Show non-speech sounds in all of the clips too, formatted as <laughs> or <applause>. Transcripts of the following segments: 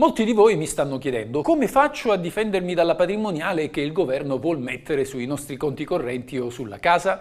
Molti di voi mi stanno chiedendo come faccio a difendermi dalla patrimoniale che il governo vuol mettere sui nostri conti correnti o sulla casa?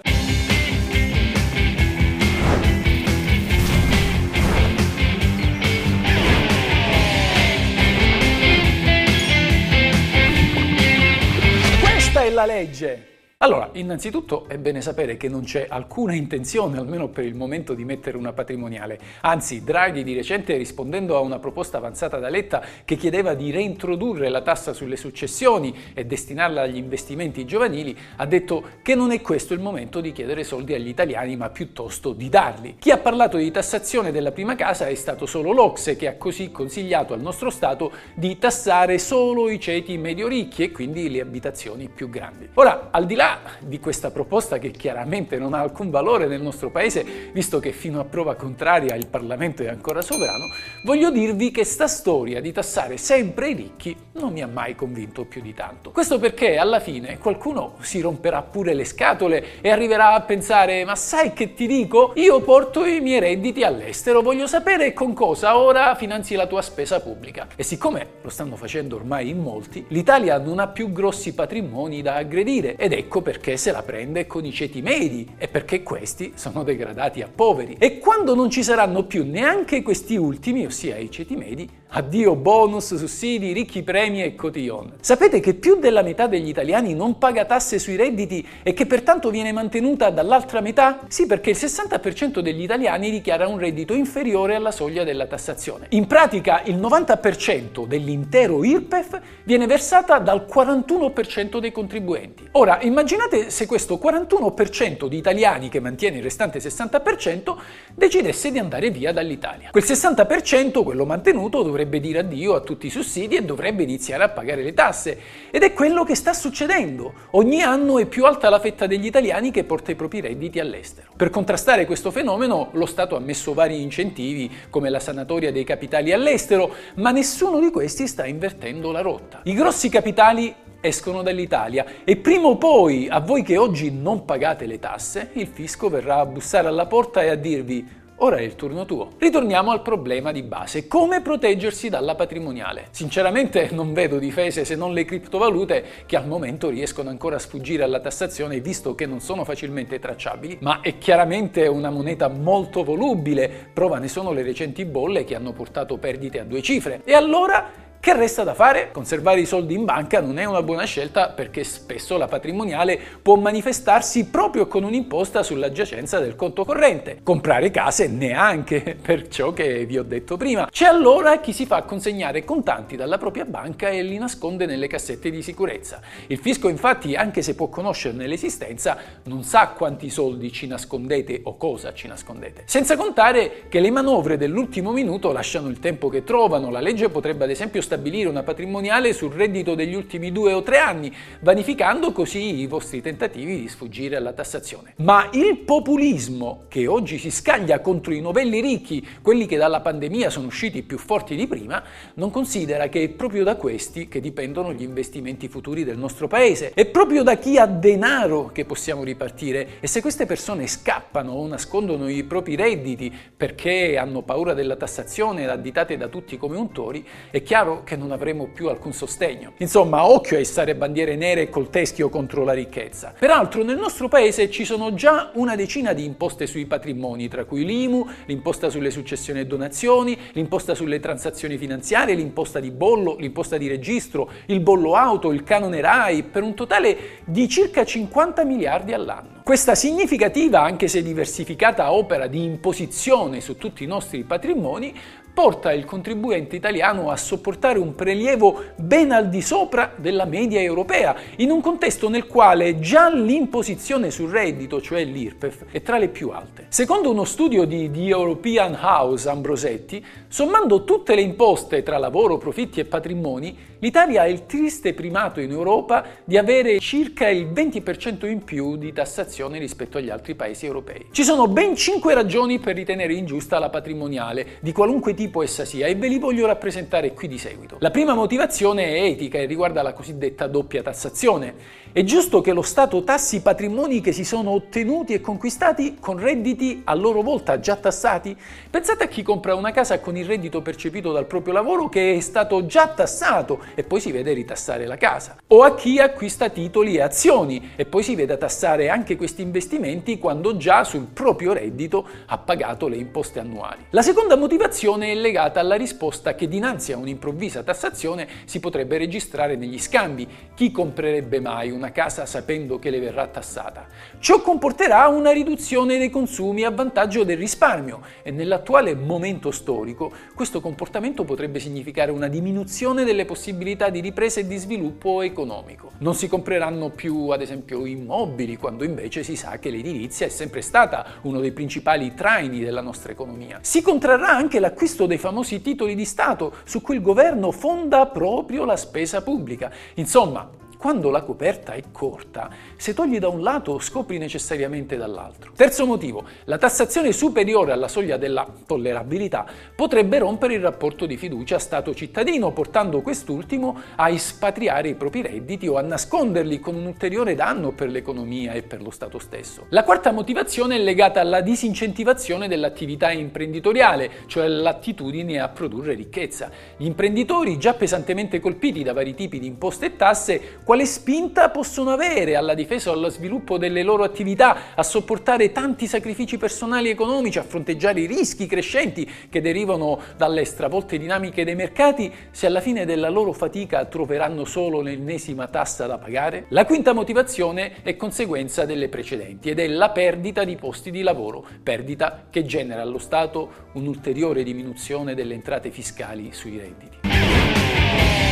Questa è la legge! Allora, innanzitutto è bene sapere che non c'è alcuna intenzione, almeno per il momento, di mettere una patrimoniale. Anzi, Draghi di recente, rispondendo a una proposta avanzata da Letta che chiedeva di reintrodurre la tassa sulle successioni e destinarla agli investimenti giovanili, ha detto che non è questo il momento di chiedere soldi agli italiani, ma piuttosto di darli. Chi ha parlato di tassazione della prima casa è stato solo l'Ocse, che ha così consigliato al nostro Stato di tassare solo i ceti medio ricchi e quindi le abitazioni più grandi. Ora, al di là di questa proposta che chiaramente non ha alcun valore nel nostro paese, visto che fino a prova contraria il Parlamento è ancora sovrano, voglio dirvi che sta storia di tassare sempre i ricchi non mi ha mai convinto più di tanto. Questo perché alla fine qualcuno si romperà pure le scatole e arriverà a pensare ma sai che ti dico? Io porto i miei redditi all'estero, voglio sapere con cosa ora finanzi la tua spesa pubblica. E siccome lo stanno facendo ormai in molti, l'Italia non ha più grossi patrimoni da aggredire ed ecco perché se la prende con i ceti medi e perché questi sono degradati a poveri. E quando non ci saranno più neanche questi ultimi, ossia i ceti medi, addio bonus, sussidi, ricchi premi e cotillon. Sapete che più della metà degli italiani non paga tasse sui redditi e che pertanto viene mantenuta dall'altra metà? Sì, perché il 60% degli italiani dichiara un reddito inferiore alla soglia della tassazione. In pratica il 90% dell'intero IRPEF viene versata dal 41% dei contribuenti. Ora, immaginate se questo 41% di italiani che mantiene il restante 60% decidesse di andare via dall'Italia. Quel 60%, quello mantenuto, dovrebbe dire addio a tutti i sussidi e dovrebbe iniziare a pagare le tasse. Ed è quello che sta succedendo. Ogni anno è più alta la fetta degli italiani che porta i propri redditi all'estero. Per contrastare questo fenomeno lo Stato ha messo vari incentivi come la sanatoria dei capitali all'estero, ma nessuno di questi sta invertendo la rotta. I grossi capitali escono dall'Italia e prima o poi a voi che oggi non pagate le tasse, il fisco verrà a bussare alla porta e a dirvi Ora è il turno tuo. Ritorniamo al problema di base, come proteggersi dalla patrimoniale. Sinceramente non vedo difese se non le criptovalute che al momento riescono ancora a sfuggire alla tassazione visto che non sono facilmente tracciabili, ma è chiaramente una moneta molto volubile, prova ne sono le recenti bolle che hanno portato perdite a due cifre. E allora che resta da fare? Conservare i soldi in banca non è una buona scelta perché spesso la patrimoniale può manifestarsi proprio con un'imposta sulla giacenza del conto corrente. Comprare case neanche, <laughs> per ciò che vi ho detto prima. C'è allora chi si fa consegnare contanti dalla propria banca e li nasconde nelle cassette di sicurezza. Il fisco infatti, anche se può conoscerne l'esistenza, non sa quanti soldi ci nascondete o cosa ci nascondete. Senza contare che le manovre dell'ultimo minuto lasciano il tempo che trovano. La legge potrebbe ad esempio stabilire una patrimoniale sul reddito degli ultimi due o tre anni, vanificando così i vostri tentativi di sfuggire alla tassazione. Ma il populismo che oggi si scaglia contro i novelli ricchi, quelli che dalla pandemia sono usciti più forti di prima, non considera che è proprio da questi che dipendono gli investimenti futuri del nostro paese. È proprio da chi ha denaro che possiamo ripartire e se queste persone scappano o nascondono i propri redditi perché hanno paura della tassazione additate da tutti come untori, è chiaro che non avremo più alcun sostegno. Insomma, occhio a essere bandiere nere col teschio contro la ricchezza. Peraltro nel nostro paese ci sono già una decina di imposte sui patrimoni, tra cui l'IMU, l'imposta sulle successioni e donazioni, l'imposta sulle transazioni finanziarie, l'imposta di bollo, l'imposta di registro, il bollo auto, il canone RAI, per un totale di circa 50 miliardi all'anno. Questa significativa, anche se diversificata, opera di imposizione su tutti i nostri patrimoni porta il contribuente italiano a sopportare un prelievo ben al di sopra della media europea, in un contesto nel quale già l'imposizione sul reddito, cioè l'IRPEF, è tra le più alte. Secondo uno studio di The European House Ambrosetti, sommando tutte le imposte tra lavoro, profitti e patrimoni, l'Italia ha il triste primato in Europa di avere circa il 20% in più di tassazione rispetto agli altri paesi europei. Ci sono ben 5 ragioni per ritenere ingiusta la patrimoniale, di qualunque tipo tipo essa sia e ve li voglio rappresentare qui di seguito. La prima motivazione è etica e riguarda la cosiddetta doppia tassazione. È giusto che lo Stato tassi patrimoni che si sono ottenuti e conquistati con redditi a loro volta già tassati? Pensate a chi compra una casa con il reddito percepito dal proprio lavoro che è stato già tassato e poi si vede ritassare la casa. O a chi acquista titoli e azioni e poi si vede tassare anche questi investimenti quando già sul proprio reddito ha pagato le imposte annuali. La seconda motivazione è legata alla risposta che dinanzi a un'improvvisa tassazione si potrebbe registrare negli scambi. Chi comprerebbe mai un una casa sapendo che le verrà tassata. Ciò comporterà una riduzione dei consumi a vantaggio del risparmio e nell'attuale momento storico questo comportamento potrebbe significare una diminuzione delle possibilità di ripresa e di sviluppo economico. Non si compreranno più ad esempio immobili quando invece si sa che l'edilizia è sempre stata uno dei principali traini della nostra economia. Si contrarrà anche l'acquisto dei famosi titoli di Stato su cui il governo fonda proprio la spesa pubblica. Insomma, quando la coperta è corta, se togli da un lato scopri necessariamente dall'altro. Terzo motivo, la tassazione superiore alla soglia della tollerabilità potrebbe rompere il rapporto di fiducia Stato-cittadino, portando quest'ultimo a espatriare i propri redditi o a nasconderli con un ulteriore danno per l'economia e per lo Stato stesso. La quarta motivazione è legata alla disincentivazione dell'attività imprenditoriale, cioè l'attitudine a produrre ricchezza. Gli imprenditori, già pesantemente colpiti da vari tipi di imposte e tasse, quale spinta possono avere alla difesa o allo sviluppo delle loro attività, a sopportare tanti sacrifici personali e economici, a fronteggiare i rischi crescenti che derivano dalle stravolte dinamiche dei mercati, se alla fine della loro fatica troveranno solo l'ennesima tassa da pagare? La quinta motivazione è conseguenza delle precedenti ed è la perdita di posti di lavoro, perdita che genera allo Stato un'ulteriore diminuzione delle entrate fiscali sui redditi.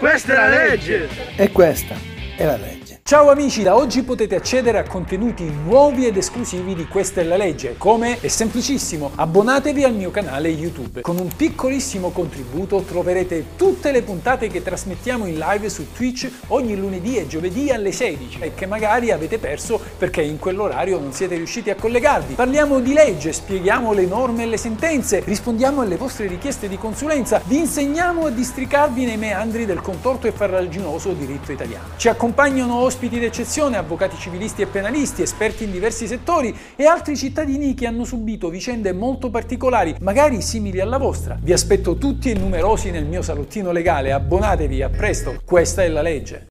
Questa è la legge! E questa è la legge. Ciao amici, da oggi potete accedere a contenuti nuovi ed esclusivi di Questa è la legge. Come? È semplicissimo, abbonatevi al mio canale YouTube. Con un piccolissimo contributo troverete tutte le puntate che trasmettiamo in live su Twitch ogni lunedì e giovedì alle 16 e che magari avete perso perché in quell'orario non siete riusciti a collegarvi. Parliamo di legge, spieghiamo le norme e le sentenze, rispondiamo alle vostre richieste di consulenza, vi insegniamo a districarvi nei meandri del contorto e farraginoso diritto italiano. Ci accompagnano ospiti ospiti d'eccezione, avvocati civilisti e penalisti, esperti in diversi settori e altri cittadini che hanno subito vicende molto particolari, magari simili alla vostra. Vi aspetto tutti e numerosi nel mio salottino legale, abbonatevi, a presto, questa è la legge.